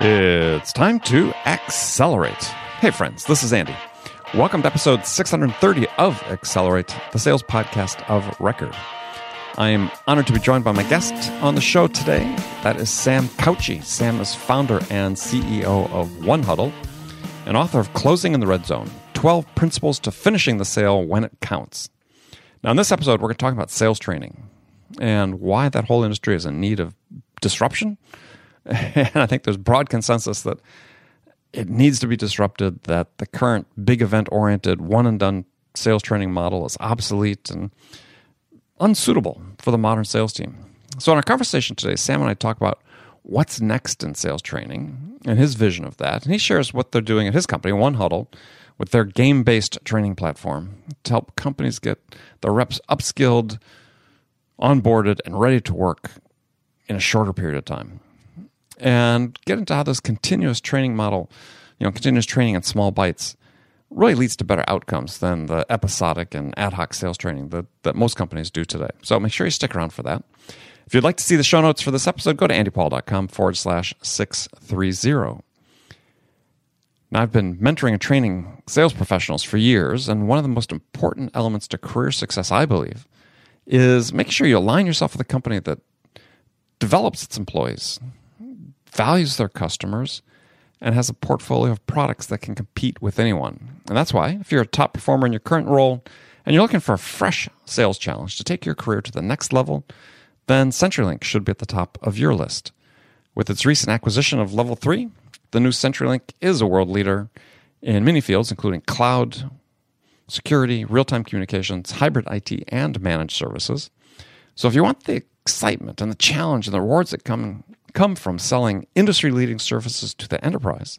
It's time to accelerate. Hey, friends, this is Andy. Welcome to episode 630 of Accelerate, the sales podcast of record. I am honored to be joined by my guest on the show today. That is Sam Caucci. Sam is founder and CEO of One Huddle and author of Closing in the Red Zone 12 Principles to Finishing the Sale When It Counts. Now, in this episode, we're going to talk about sales training and why that whole industry is in need of disruption. And I think there's broad consensus that it needs to be disrupted, that the current big event oriented, one and done sales training model is obsolete and unsuitable for the modern sales team. So, in our conversation today, Sam and I talk about what's next in sales training and his vision of that. And he shares what they're doing at his company, One Huddle, with their game based training platform to help companies get their reps upskilled, onboarded, and ready to work in a shorter period of time and get into how this continuous training model, you know, continuous training in small bites really leads to better outcomes than the episodic and ad hoc sales training that, that most companies do today. So make sure you stick around for that. If you'd like to see the show notes for this episode, go to andypaul.com forward slash 630. Now, I've been mentoring and training sales professionals for years, and one of the most important elements to career success, I believe, is making sure you align yourself with a company that develops its employees, values their customers, and has a portfolio of products that can compete with anyone. And that's why, if you're a top performer in your current role and you're looking for a fresh sales challenge to take your career to the next level, then CenturyLink should be at the top of your list. With its recent acquisition of Level 3, the new CenturyLink is a world leader in many fields, including cloud, security, real time communications, hybrid IT, and managed services. So if you want the excitement and the challenge and the rewards that come come from selling industry leading services to the enterprise,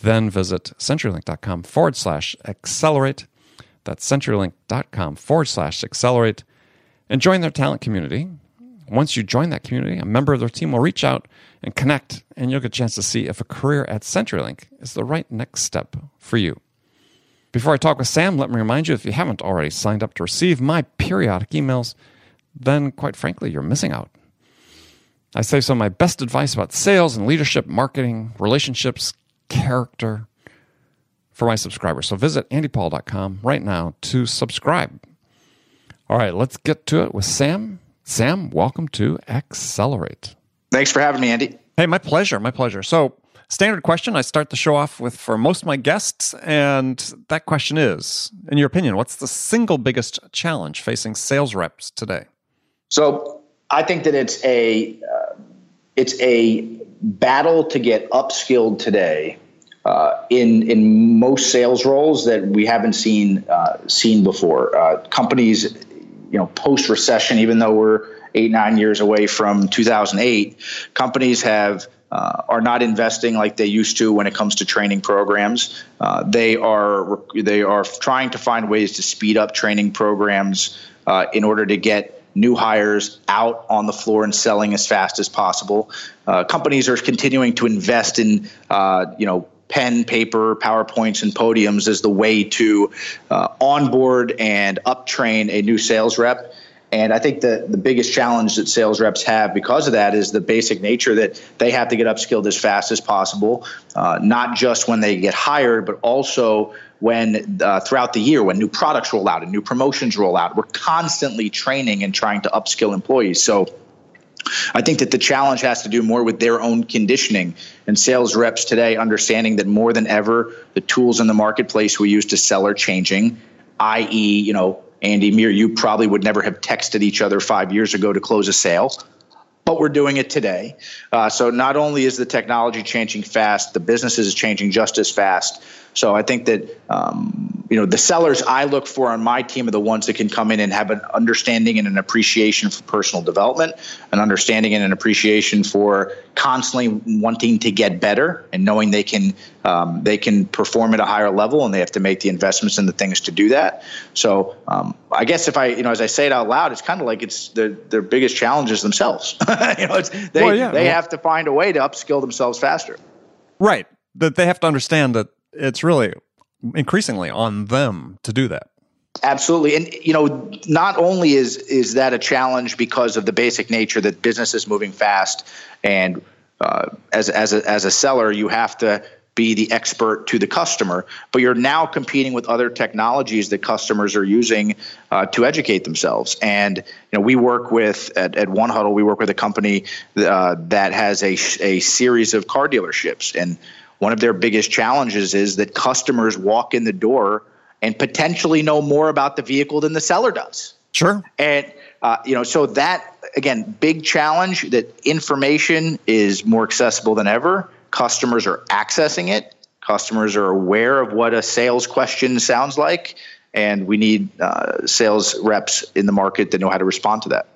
then visit CenturyLink.com forward slash accelerate. That's CenturyLink.com forward slash accelerate and join their talent community. Once you join that community, a member of their team will reach out and connect, and you'll get a chance to see if a career at CenturyLink is the right next step for you. Before I talk with Sam, let me remind you if you haven't already signed up to receive my periodic emails, then quite frankly, you're missing out. I save some of my best advice about sales and leadership, marketing, relationships, character for my subscribers. So visit andypaul.com right now to subscribe. All right, let's get to it with Sam. Sam, welcome to Accelerate. Thanks for having me, Andy. Hey, my pleasure. My pleasure. So, standard question I start the show off with for most of my guests. And that question is In your opinion, what's the single biggest challenge facing sales reps today? So, I think that it's a uh, it's a battle to get upskilled today uh, in in most sales roles that we haven't seen uh, seen before. Uh, companies, you know, post recession, even though we're eight nine years away from 2008, companies have. Uh, are not investing like they used to when it comes to training programs. Uh, they are they are trying to find ways to speed up training programs uh, in order to get new hires out on the floor and selling as fast as possible. Uh, companies are continuing to invest in, uh, you know, pen, paper, PowerPoints, and podiums as the way to uh, onboard and uptrain a new sales rep. And I think the, the biggest challenge that sales reps have because of that is the basic nature that they have to get upskilled as fast as possible, uh, not just when they get hired, but also when uh, throughout the year when new products roll out and new promotions roll out. We're constantly training and trying to upskill employees. So I think that the challenge has to do more with their own conditioning and sales reps today understanding that more than ever the tools in the marketplace we use to sell are changing, i.e., you know, Andy Mir, you probably would never have texted each other five years ago to close a sale but we're doing it today. Uh, so not only is the technology changing fast, the business is changing just as fast. So I think that um, you know the sellers I look for on my team are the ones that can come in and have an understanding and an appreciation for personal development, an understanding and an appreciation for constantly wanting to get better and knowing they can um, they can perform at a higher level and they have to make the investments and the things to do that. So um, I guess if I you know as I say it out loud, it's kind of like it's their their biggest challenges themselves. you know, they well, yeah. they have to find a way to upskill themselves faster. Right. That they have to understand that it's really increasingly on them to do that. Absolutely, and you know, not only is is that a challenge because of the basic nature that business is moving fast, and uh, as as a, as a seller, you have to be the expert to the customer, but you're now competing with other technologies that customers are using uh, to educate themselves. And you know, we work with at, at One Huddle, we work with a company uh, that has a a series of car dealerships, and one of their biggest challenges is that customers walk in the door and potentially know more about the vehicle than the seller does. Sure. And uh, you know, so that again, big challenge that information is more accessible than ever. Customers are accessing it. Customers are aware of what a sales question sounds like, and we need uh, sales reps in the market that know how to respond to that.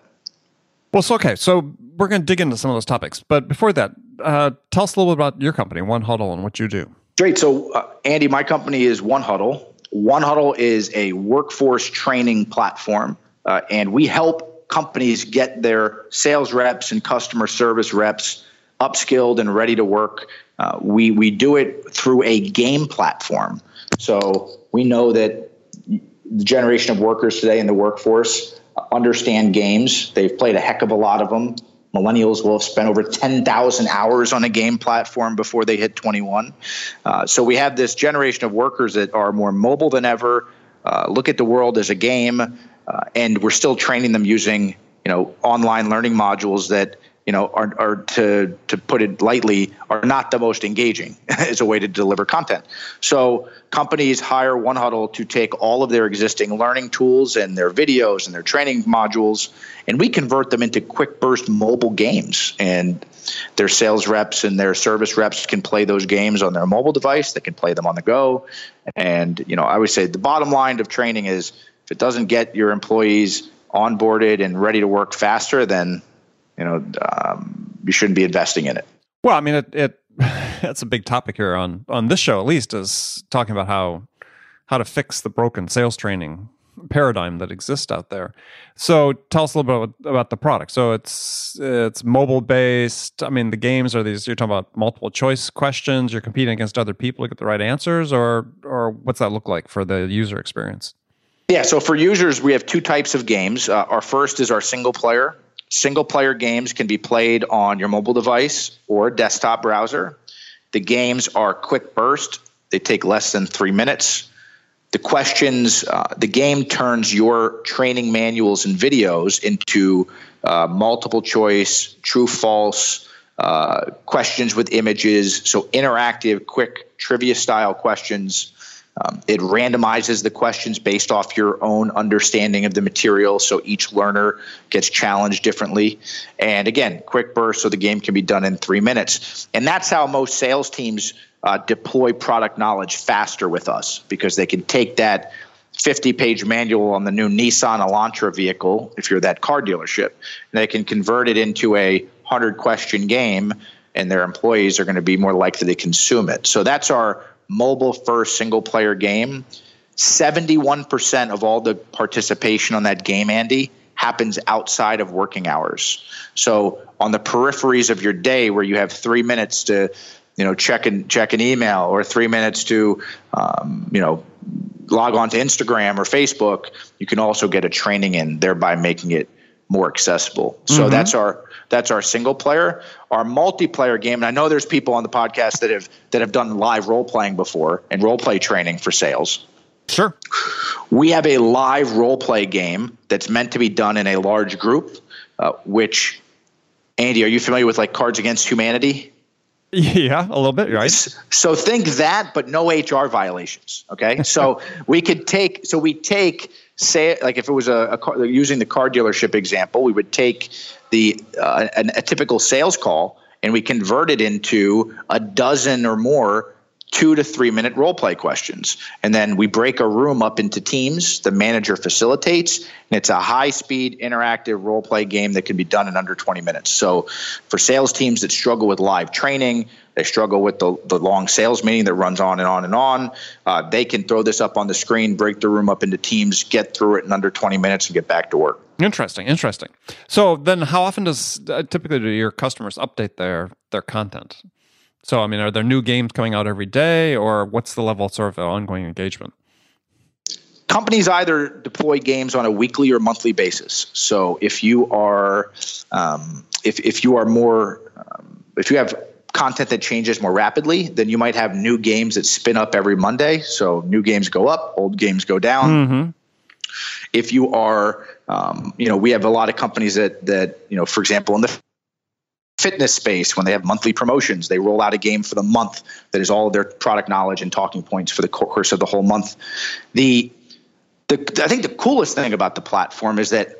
Well, so okay, so we're going to dig into some of those topics, but before that, uh, tell us a little bit about your company, One Huddle, and what you do. Great. So, uh, Andy, my company is One Huddle. One Huddle is a workforce training platform, uh, and we help companies get their sales reps and customer service reps upskilled and ready to work. Uh, we we do it through a game platform. So we know that the generation of workers today in the workforce understand games. They've played a heck of a lot of them. Millennials will have spent over 10,000 hours on a game platform before they hit 21. Uh, so we have this generation of workers that are more mobile than ever, uh, look at the world as a game, uh, and we're still training them using you know online learning modules that you know, are, are to to put it lightly, are not the most engaging as a way to deliver content. So companies hire One Huddle to take all of their existing learning tools and their videos and their training modules, and we convert them into quick burst mobile games. And their sales reps and their service reps can play those games on their mobile device. They can play them on the go. And you know, I would say the bottom line of training is if it doesn't get your employees onboarded and ready to work faster, then you know, um, you shouldn't be investing in it. Well, I mean, it, it that's a big topic here on on this show, at least, is talking about how how to fix the broken sales training paradigm that exists out there. So, tell us a little bit about, the product. So, it's it's mobile based. I mean, the games are these. You're talking about multiple choice questions. You're competing against other people to get the right answers, or or what's that look like for the user experience? Yeah, so for users, we have two types of games. Uh, our first is our single player Single player games can be played on your mobile device or desktop browser. The games are quick burst, they take less than three minutes. The questions, uh, the game turns your training manuals and videos into uh, multiple choice, true false, uh, questions with images. So, interactive, quick trivia style questions um, it randomizes the questions based off your own understanding of the material, so each learner gets challenged differently. And again, quick burst, so the game can be done in three minutes. And that's how most sales teams uh, deploy product knowledge faster with us because they can take that 50 page manual on the new Nissan Elantra vehicle, if you're that car dealership, and they can convert it into a 100 question game, and their employees are going to be more likely to consume it. So that's our mobile first single player game, 71% of all the participation on that game, Andy, happens outside of working hours. So on the peripheries of your day where you have three minutes to, you know, check an, check an email or three minutes to, um, you know, log on to Instagram or Facebook, you can also get a training in, thereby making it more accessible. So mm-hmm. that's our that's our single player. Our multiplayer game, and I know there's people on the podcast that have that have done live role playing before and role play training for sales. Sure. We have a live role play game that's meant to be done in a large group, uh, which Andy, are you familiar with like Cards Against Humanity? Yeah, a little bit, right? So think that, but no HR violations. Okay, so we could take, so we take, say, like if it was a, a car, using the car dealership example, we would take the uh, a, a typical sales call and we convert it into a dozen or more two to three minute role play questions. And then we break a room up into teams. The manager facilitates, and it's a high speed interactive role play game that can be done in under 20 minutes. So for sales teams that struggle with live training, they struggle with the, the long sales meeting that runs on and on and on. Uh, they can throw this up on the screen, break the room up into teams, get through it in under 20 minutes, and get back to work. Interesting, interesting. So then, how often does uh, typically do your customers update their their content? So, I mean, are there new games coming out every day, or what's the level of sort of ongoing engagement? companies either deploy games on a weekly or monthly basis. So if you are um, if if you are more um, if you have content that changes more rapidly, then you might have new games that spin up every Monday. So new games go up, old games go down. Mm-hmm. If you are, um, you know, we have a lot of companies that that you know, for example, in the fitness space when they have monthly promotions they roll out a game for the month that is all their product knowledge and talking points for the course of the whole month the the, I think the coolest thing about the platform is that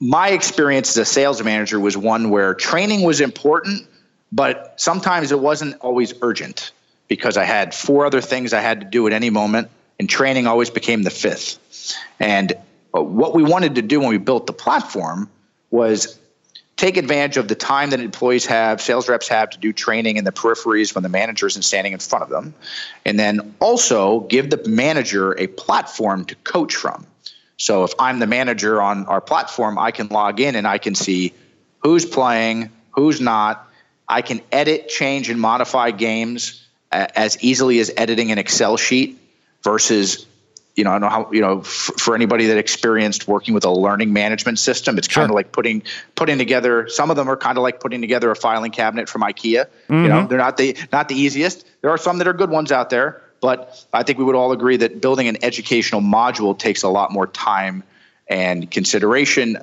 my experience as a sales manager was one where training was important, but sometimes it wasn't always urgent because I had four other things I had to do at any moment, and training always became the fifth. And uh, what we wanted to do when we built the platform was take advantage of the time that employees have, sales reps have to do training in the peripheries when the manager isn't standing in front of them. And then also give the manager a platform to coach from. So if I'm the manager on our platform, I can log in and I can see who's playing, who's not. I can edit, change, and modify games uh, as easily as editing an Excel sheet versus you know, I don't know how, you know, f- for anybody that experienced working with a learning management system, it's kind of like putting putting together. Some of them are kind of like putting together a filing cabinet from IKEA. Mm-hmm. You know, mm-hmm. they're not the not the easiest. There are some that are good ones out there, but I think we would all agree that building an educational module takes a lot more time and consideration.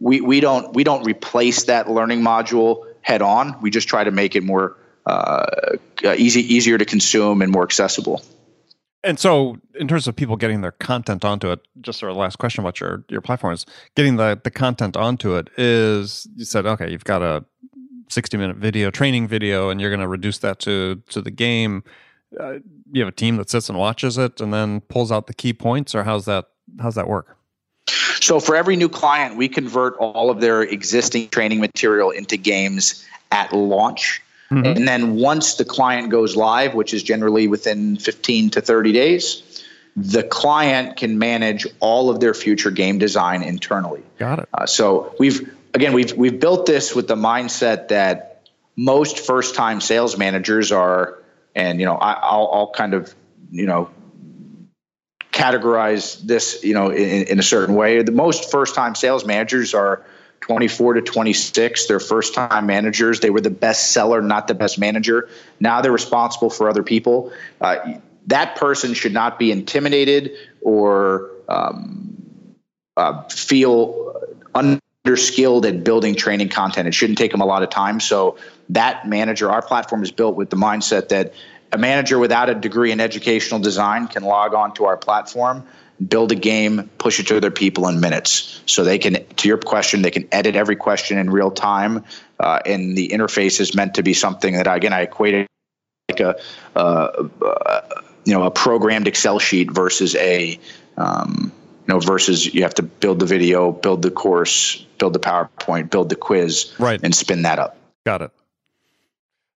We we don't we don't replace that learning module head on. We just try to make it more uh, easy easier to consume and more accessible. And so, in terms of people getting their content onto it, just our last question about your your platform is getting the the content onto it. Is you said okay, you've got a sixty minute video, training video, and you're going to reduce that to to the game. Uh, you have a team that sits and watches it, and then pulls out the key points, or how's that how's that work? So for every new client, we convert all of their existing training material into games at launch Mm-hmm. And then once the client goes live, which is generally within 15 to 30 days, the client can manage all of their future game design internally. Got it. Uh, so we've again we've we've built this with the mindset that most first time sales managers are, and you know I, will I'll kind of you know categorize this you know in, in a certain way. The most first time sales managers are 24 to 26. They're first time managers. They were the best seller, not the best manager. Now they're responsible for other people. Uh, that person should not be intimidated or um, uh, feel underskilled at building training content. It shouldn't take them a lot of time. So that manager, our platform is built with the mindset that a manager without a degree in educational design can log on to our platform build a game, push it to other people in minutes. So they can, to your question, they can edit every question in real time. Uh, and the interface is meant to be something that, again, I equate it like a, uh, uh, you know, a programmed Excel sheet versus a, um, you know, versus you have to build the video, build the course, build the PowerPoint, build the quiz, right. and spin that up. Got it.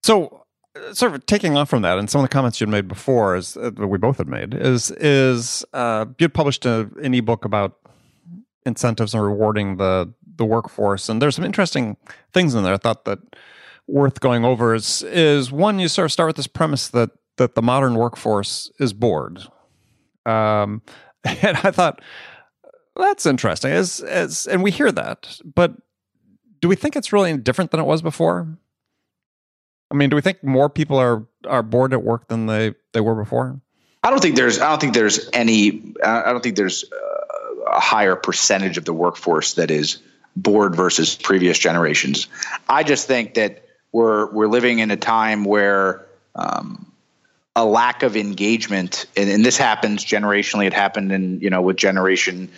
So sort of taking off from that, and some of the comments you'd made before, is uh, we both had made, is is uh, you'd published a, an ebook about incentives and rewarding the the workforce, and there's some interesting things in there. I thought that worth going over is is one you sort of start with this premise that that the modern workforce is bored, um, and I thought that's interesting. As as and we hear that, but do we think it's really different than it was before? I mean, do we think more people are are bored at work than they they were before? I don't think there's I don't think there's any I don't think there's a higher percentage of the workforce that is bored versus previous generations. I just think that we're we're living in a time where um, a lack of engagement, and, and, this happens generationally. It happened in you know with generation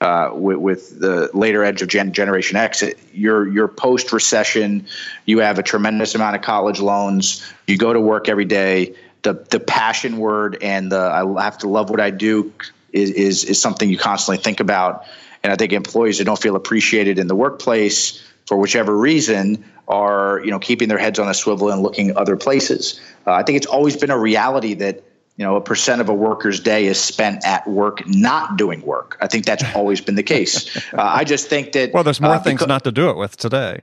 uh, with, with, the later edge of gen- Generation X, it, you're, you're post recession. You have a tremendous amount of college loans. You go to work every day. The the passion word and the I have to love what I do is is, is something you constantly think about. And I think employees that don't feel appreciated in the workplace for whichever reason are you know keeping their heads on a swivel and looking other places. Uh, I think it's always been a reality that you know, a percent of a worker's day is spent at work not doing work. I think that's always been the case. Uh, I just think that well, there's more uh, things because, not to do it with today.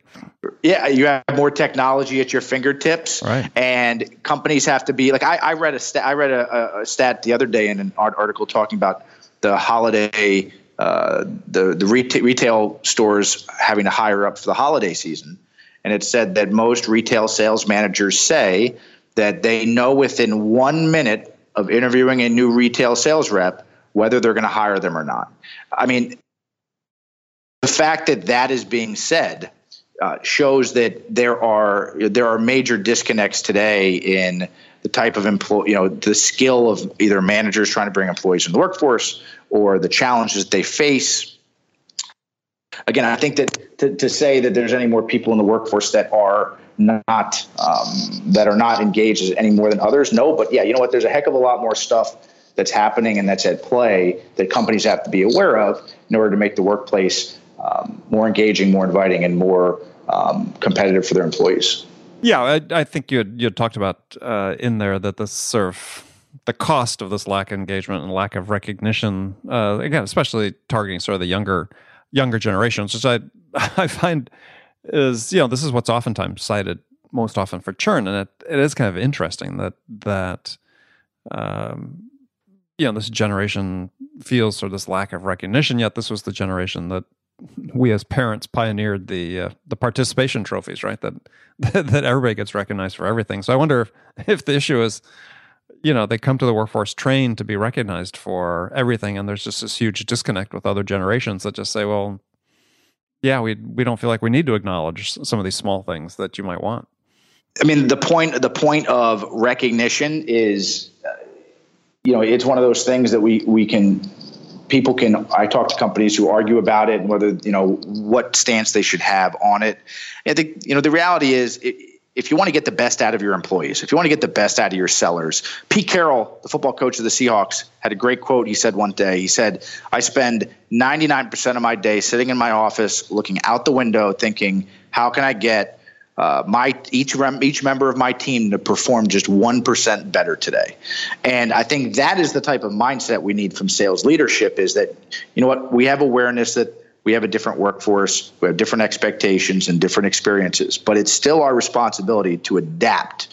Yeah, you have more technology at your fingertips, right. and companies have to be like. I, I read a stat. I read a, a, stat the other day in an art article talking about the holiday, uh, the the retail, retail stores having to hire up for the holiday season, and it said that most retail sales managers say that they know within one minute of interviewing a new retail sales rep whether they're going to hire them or not. I mean, the fact that that is being said uh, shows that there are there are major disconnects today in the type of employee, you know, the skill of either managers trying to bring employees in the workforce or the challenges they face. Again, I think that to, to say that there's any more people in the workforce that are not um, that are not engaged any more than others, no. But yeah, you know what? There's a heck of a lot more stuff that's happening and that's at play that companies have to be aware of in order to make the workplace um, more engaging, more inviting, and more um, competitive for their employees. Yeah, I, I think you had, you had talked about uh, in there that this sort the cost of this lack of engagement and lack of recognition, uh, again, especially targeting sort of the younger younger generations, which I I find is you know this is what's oftentimes cited most often for churn, and it, it is kind of interesting that that um, you know this generation feels sort of this lack of recognition. Yet this was the generation that we as parents pioneered the uh, the participation trophies, right? That that everybody gets recognized for everything. So I wonder if, if the issue is, you know, they come to the workforce trained to be recognized for everything, and there's just this huge disconnect with other generations that just say, well, yeah, we we don't feel like we need to acknowledge some of these small things that you might want. I mean, the point the point of recognition is, uh, you know, it's one of those things that we we can people can i talk to companies who argue about it and whether you know what stance they should have on it i think you know the reality is if you want to get the best out of your employees if you want to get the best out of your sellers pete carroll the football coach of the seahawks had a great quote he said one day he said i spend 99% of my day sitting in my office looking out the window thinking how can i get uh, my each rem, each member of my team to perform just one percent better today, and I think that is the type of mindset we need from sales leadership. Is that you know what we have awareness that we have a different workforce, we have different expectations and different experiences, but it's still our responsibility to adapt,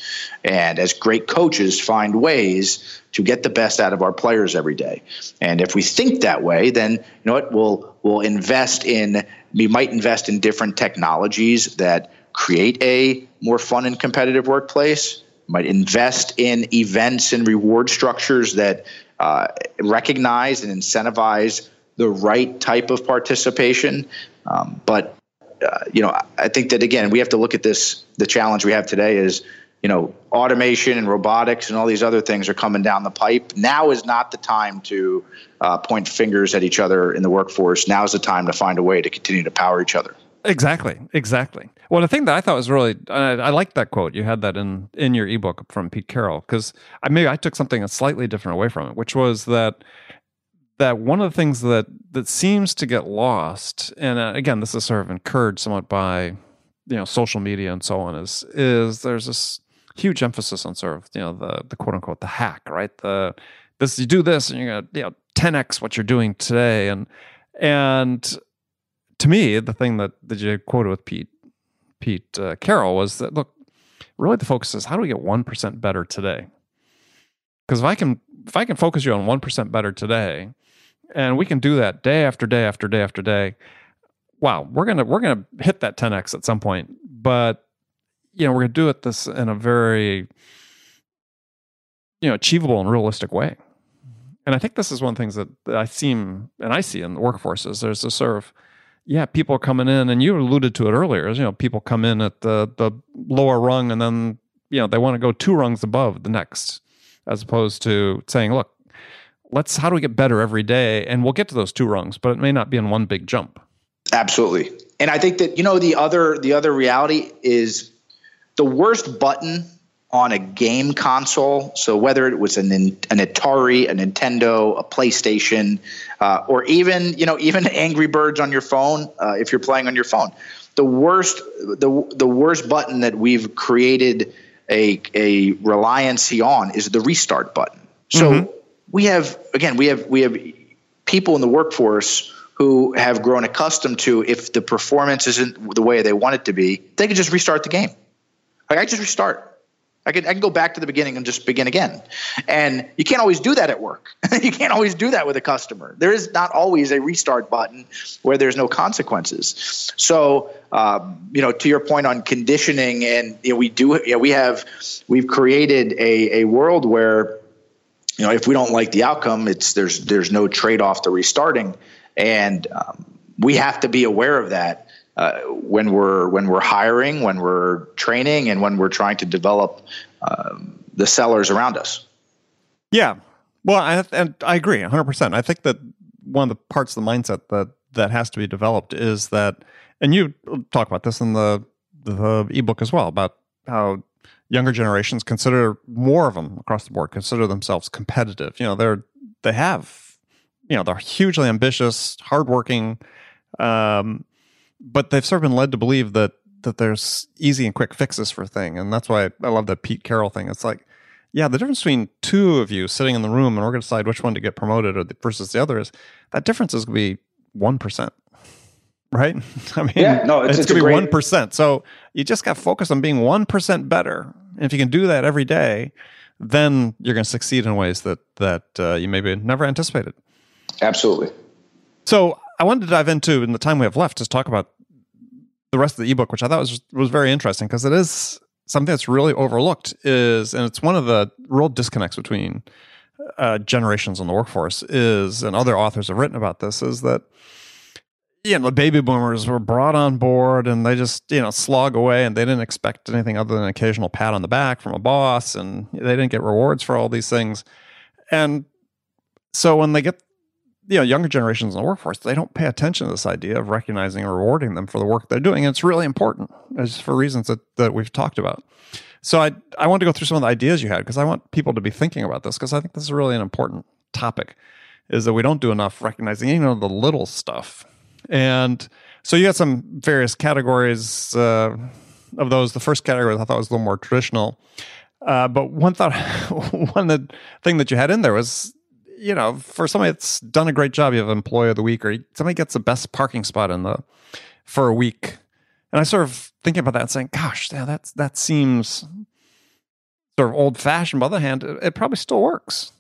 and as great coaches, find ways to get the best out of our players every day. And if we think that way, then you know what we'll we'll invest in. We might invest in different technologies that create a more fun and competitive workplace, might invest in events and reward structures that uh, recognize and incentivize the right type of participation. Um, but uh, you know, I think that again, we have to look at this. The challenge we have today is, you know, automation and robotics and all these other things are coming down the pipe. Now is not the time to uh, point fingers at each other in the workforce. Now is the time to find a way to continue to power each other. Exactly, exactly. Well, the thing that I thought was really, I, I liked that quote. You had that in in your ebook from Pete Carroll because I maybe I took something slightly different away from it, which was that that one of the things that that seems to get lost, and uh, again, this is sort of encouraged somewhat by you know social media and so on, is is there's this huge emphasis on sort of you know the the quote unquote the hack, right? The this you do this and you're gonna you know 10x what you're doing today, and and to me, the thing that, that you quoted with Pete Pete uh, Carroll was that look, really the focus is how do we get one percent better today? Because if I can if I can focus you on one percent better today, and we can do that day after day after day after day, wow, we're gonna we're gonna hit that 10x at some point. But you know, we're gonna do it this in a very you know achievable and realistic way. Mm-hmm. And I think this is one of the things that I seem and I see in the workforces. There's a sort of yeah, people are coming in, and you alluded to it earlier. You know, people come in at the the lower rung, and then you know they want to go two rungs above the next, as opposed to saying, "Look, let's how do we get better every day?" And we'll get to those two rungs, but it may not be in one big jump. Absolutely, and I think that you know the other the other reality is the worst button on a game console. So whether it was an an Atari, a Nintendo, a PlayStation, uh, or even you know even Angry Birds on your phone, uh, if you're playing on your phone, the worst the the worst button that we've created a a reliancy on is the restart button. So mm-hmm. We have again we have we have people in the workforce who have grown accustomed to if the performance isn't the way they want it to be, they can just restart the game. Like I just restart I can, I can go back to the beginning and just begin again. And you can't always do that at work. you can't always do that with a customer. There is not always a restart button where there's no consequences. So, um, you know, to your point on conditioning, and you know, we do, you know, we have, we've created a, a world where, you know, if we don't like the outcome, it's there's there's no trade off to restarting, and um, we have to be aware of that uh, when we're when we're hiring, when we're training, and when we're trying to develop um, the sellers around us. Yeah, well, I, and I agree 100. percent I think that one of the parts of the mindset that that has to be developed is that, and you talk about this in the the ebook as well about how younger generations consider more of them across the board consider themselves competitive. You know, they're they have, you know, they're hugely ambitious, hardworking. Um, but they've sort of been led to believe that that there's easy and quick fixes for a thing, and that's why I love the Pete Carroll thing. It's like, yeah, the difference between two of you sitting in the room and we're going to decide which one to get promoted or the, versus the other is that difference is going to be one percent, right? I mean, yeah, no, it's, it's, it's going to be one percent. So you just got to focus on being one percent better. And if you can do that every day, then you're going to succeed in ways that that uh, you maybe never anticipated. Absolutely. So I wanted to dive into in the time we have left, just talk about the rest of the ebook, which I thought was was very interesting because it is something that's really overlooked. Is and it's one of the real disconnects between uh, generations in the workforce. Is and other authors have written about this. Is that you know, the baby boomers were brought on board and they just, you know, slog away and they didn't expect anything other than an occasional pat on the back from a boss and they didn't get rewards for all these things. And so when they get you know younger generations in the workforce they don't pay attention to this idea of recognizing and rewarding them for the work they're doing. And it's really important as for reasons that, that we've talked about. So i i want to go through some of the ideas you had because i want people to be thinking about this because i think this is really an important topic is that we don't do enough recognizing you know the little stuff and so you had some various categories uh, of those the first category i thought was a little more traditional uh, but one thought one the thing that you had in there was you know, for somebody that's done a great job, you have employee of the week, or somebody gets the best parking spot in the for a week. And I sort of thinking about that saying, gosh, yeah, that's that seems sort of old fashioned. On the other hand, it, it, probably still works.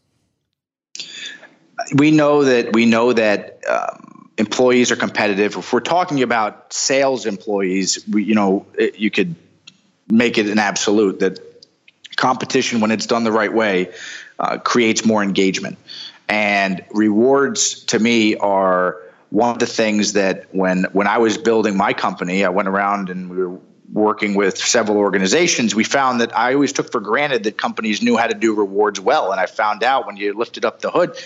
We know that we know that um, employees are competitive. If we're talking about sales employees, we, you know, it, you could make it an absolute that competition, when it's done the right way, uh, creates more engagement. And rewards to me are one of the things that when when I was building my company, I went around and we were working with several organizations, we found that I always took for granted that companies knew how to do rewards well. And I found out when you lifted up the hood,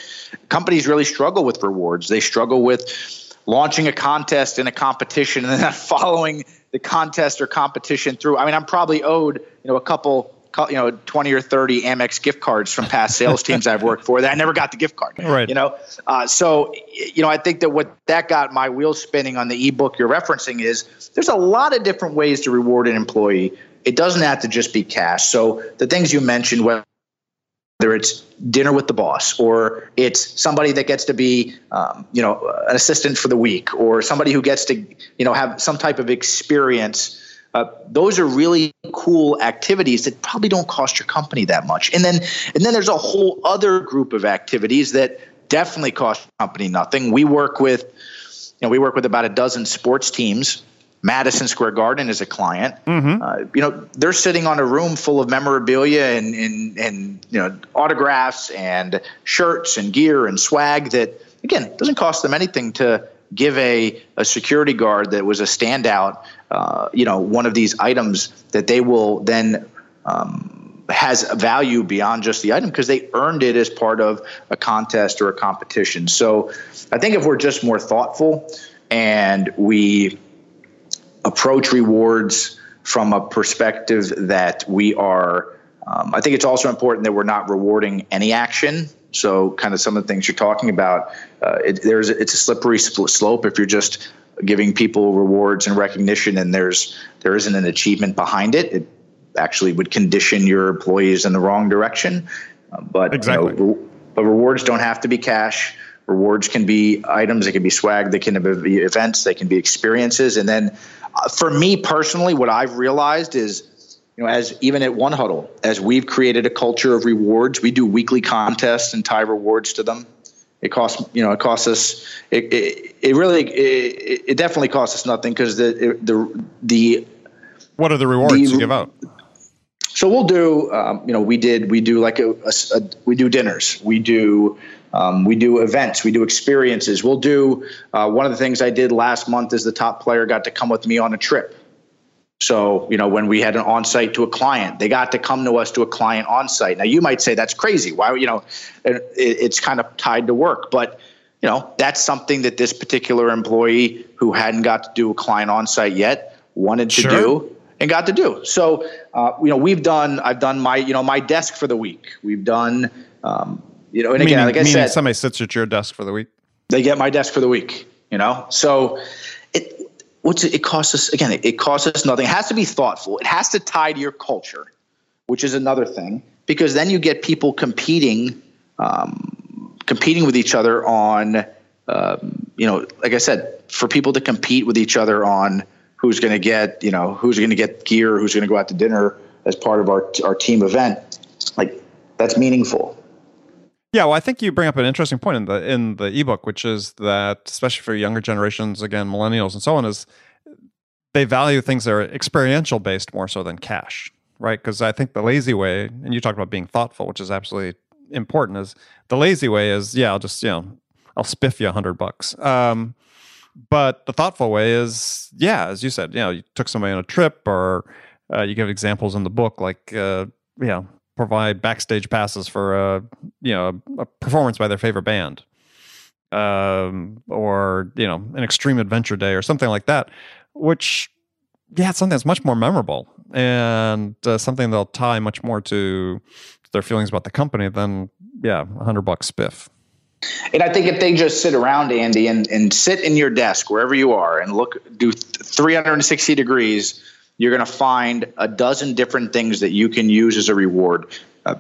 companies really struggle with rewards. They struggle with launching a contest in a competition and then following the contest or competition through. I mean, I'm probably owed, you know, a couple you know 20 or 30 Amex gift cards from past sales teams I've worked for that I never got the gift card. Right. You know, uh, so you know I think that what that got my wheels spinning on the ebook you're referencing is there's a lot of different ways to reward an employee. It doesn't have to just be cash. So the things you mentioned, whether it's dinner with the boss or it's somebody that gets to be um, you know an assistant for the week or somebody who gets to you know have some type of experience uh, those are really cool activities that probably don't cost your company that much. And then and then there's a whole other group of activities that definitely cost your company nothing. We work with you know we work with about a dozen sports teams. Madison Square Garden is a client. Mm-hmm. Uh, you know, they're sitting on a room full of memorabilia and, and and you know autographs and shirts and gear and swag that again doesn't cost them anything to give a, a security guard that was a standout, uh, you know, one of these items that they will then um, has value beyond just the item because they earned it as part of a contest or a competition. So I think if we're just more thoughtful and we approach rewards from a perspective that we are, um, I think it's also important that we're not rewarding any action so, kind of some of the things you're talking about, uh, it, there's it's a slippery slope if you're just giving people rewards and recognition, and there's there isn't an achievement behind it. It actually would condition your employees in the wrong direction. Uh, but exactly. You know, but rewards don't have to be cash. Rewards can be items. They can be swag. They can be events. They can be experiences. And then, uh, for me personally, what I've realized is you know, as even at One Huddle, as we've created a culture of rewards, we do weekly contests and tie rewards to them. It costs, you know, it costs us. It, it, it really, it, it definitely costs us nothing because the the the. What are the rewards the, you give out? So we'll do, um, you know, we did, we do like a, a, a we do dinners, we do, um, we do events, we do experiences. We'll do uh, one of the things I did last month is the top player got to come with me on a trip. So, you know, when we had an on-site to a client, they got to come to us to a client on-site. Now, you might say that's crazy. Why, you know, it, it's kind of tied to work, but you know, that's something that this particular employee who hadn't got to do a client on-site yet wanted to sure. do and got to do. So, uh, you know, we've done. I've done my, you know, my desk for the week. We've done, um, you know, and meaning, again, like I said, somebody sits at your desk for the week. They get my desk for the week. You know, so what's it, it costs us again. It, it costs us nothing. It has to be thoughtful. It has to tie to your culture, which is another thing because then you get people competing, um, competing with each other on. Um, you know, like I said, for people to compete with each other on who's going to get you know who's going to get gear, who's going to go out to dinner as part of our our team event. Like that's meaningful. Yeah, well, I think you bring up an interesting point in the in the ebook, which is that especially for younger generations, again, millennials and so on, is they value things that are experiential based more so than cash, right? Because I think the lazy way, and you talked about being thoughtful, which is absolutely important, is the lazy way is yeah, I'll just you know I'll spiff you a hundred bucks. Um, but the thoughtful way is, yeah, as you said, you know, you took somebody on a trip, or uh, you give examples in the book, like uh, you know, provide backstage passes for a you know a performance by their favorite band, um, or you know, an extreme adventure day or something like that, which yeah, it's something that's much more memorable and uh, something they'll tie much more to their feelings about the company than yeah, a hundred bucks spiff. And I think if they just sit around, Andy, and, and sit in your desk wherever you are and look, do 360 degrees, you're going to find a dozen different things that you can use as a reward. Uh,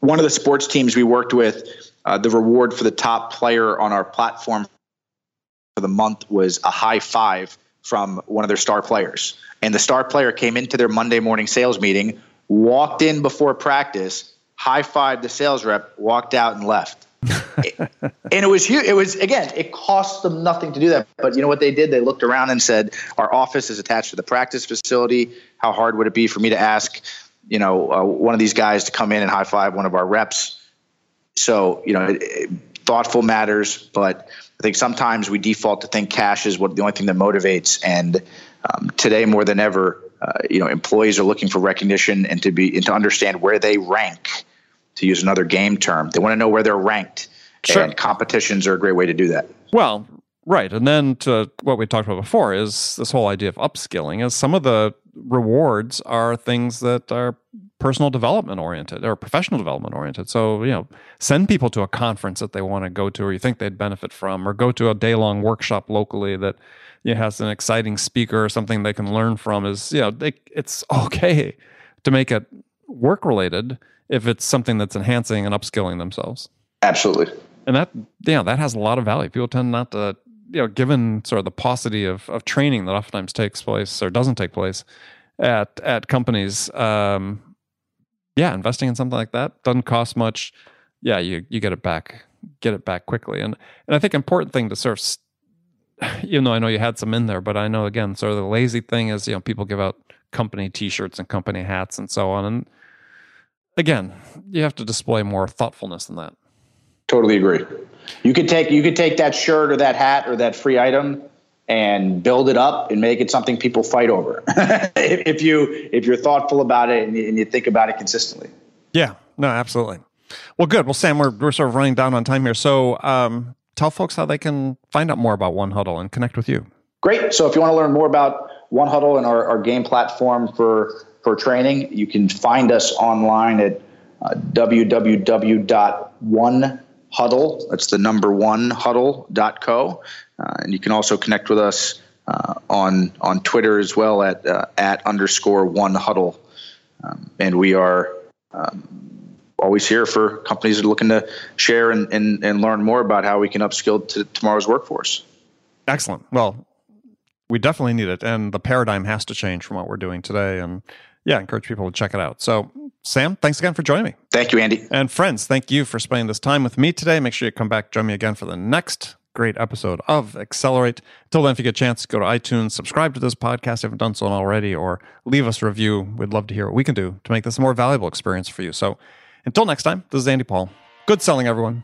one of the sports teams we worked with, uh, the reward for the top player on our platform for the month was a high five from one of their star players. And the star player came into their Monday morning sales meeting, walked in before practice, high five the sales rep, walked out and left and it was huge. It was again, it cost them nothing to do that. But you know what they did? They looked around and said, "Our office is attached to the practice facility. How hard would it be for me to ask, you know, uh, one of these guys to come in and high five one of our reps?" So you know, it, it, thoughtful matters, but I think sometimes we default to think cash is what the only thing that motivates. And um, today, more than ever, uh, you know, employees are looking for recognition and to be and to understand where they rank to use another game term. They want to know where they're ranked. Sure. And competitions are a great way to do that. Well, right. And then to what we talked about before is this whole idea of upskilling is some of the rewards are things that are personal development oriented or professional development oriented. So, you know, send people to a conference that they want to go to or you think they'd benefit from, or go to a day long workshop locally that you know, has an exciting speaker or something they can learn from is, you know, they, it's okay to make it work related if it's something that's enhancing and upskilling themselves. Absolutely. And that, yeah, that has a lot of value. People tend not to, you know, given sort of the paucity of, of training that oftentimes takes place or doesn't take place at, at companies, um, yeah, investing in something like that doesn't cost much. Yeah, you, you get it back, get it back quickly. And, and I think important thing to sort of, even though I know you had some in there, but I know again, sort of the lazy thing is, you know, people give out company t-shirts and company hats and so on. And, again, you have to display more thoughtfulness than that. Totally agree. You could take you could take that shirt or that hat or that free item and build it up and make it something people fight over. if you if you're thoughtful about it and you, and you think about it consistently. Yeah. No, absolutely. Well, good. Well, Sam, we're we're sort of running down on time here, so um, tell folks how they can find out more about One Huddle and connect with you. Great. So if you want to learn more about One Huddle and our, our game platform for for training. You can find us online at uh, www.onehuddle. That's the number one huddle.co. Uh, and you can also connect with us uh, on on Twitter as well at uh, at underscore one huddle. Um, and we are um, always here for companies that are looking to share and, and, and learn more about how we can upskill to tomorrow's workforce. Excellent. Well, we definitely need it, and the paradigm has to change from what we're doing today. And yeah, encourage people to check it out. So, Sam, thanks again for joining me. Thank you, Andy. And friends, thank you for spending this time with me today. Make sure you come back, join me again for the next great episode of Accelerate. Until then, if you get a chance, go to iTunes, subscribe to this podcast if you haven't done so already, or leave us a review. We'd love to hear what we can do to make this a more valuable experience for you. So until next time, this is Andy Paul. Good selling, everyone.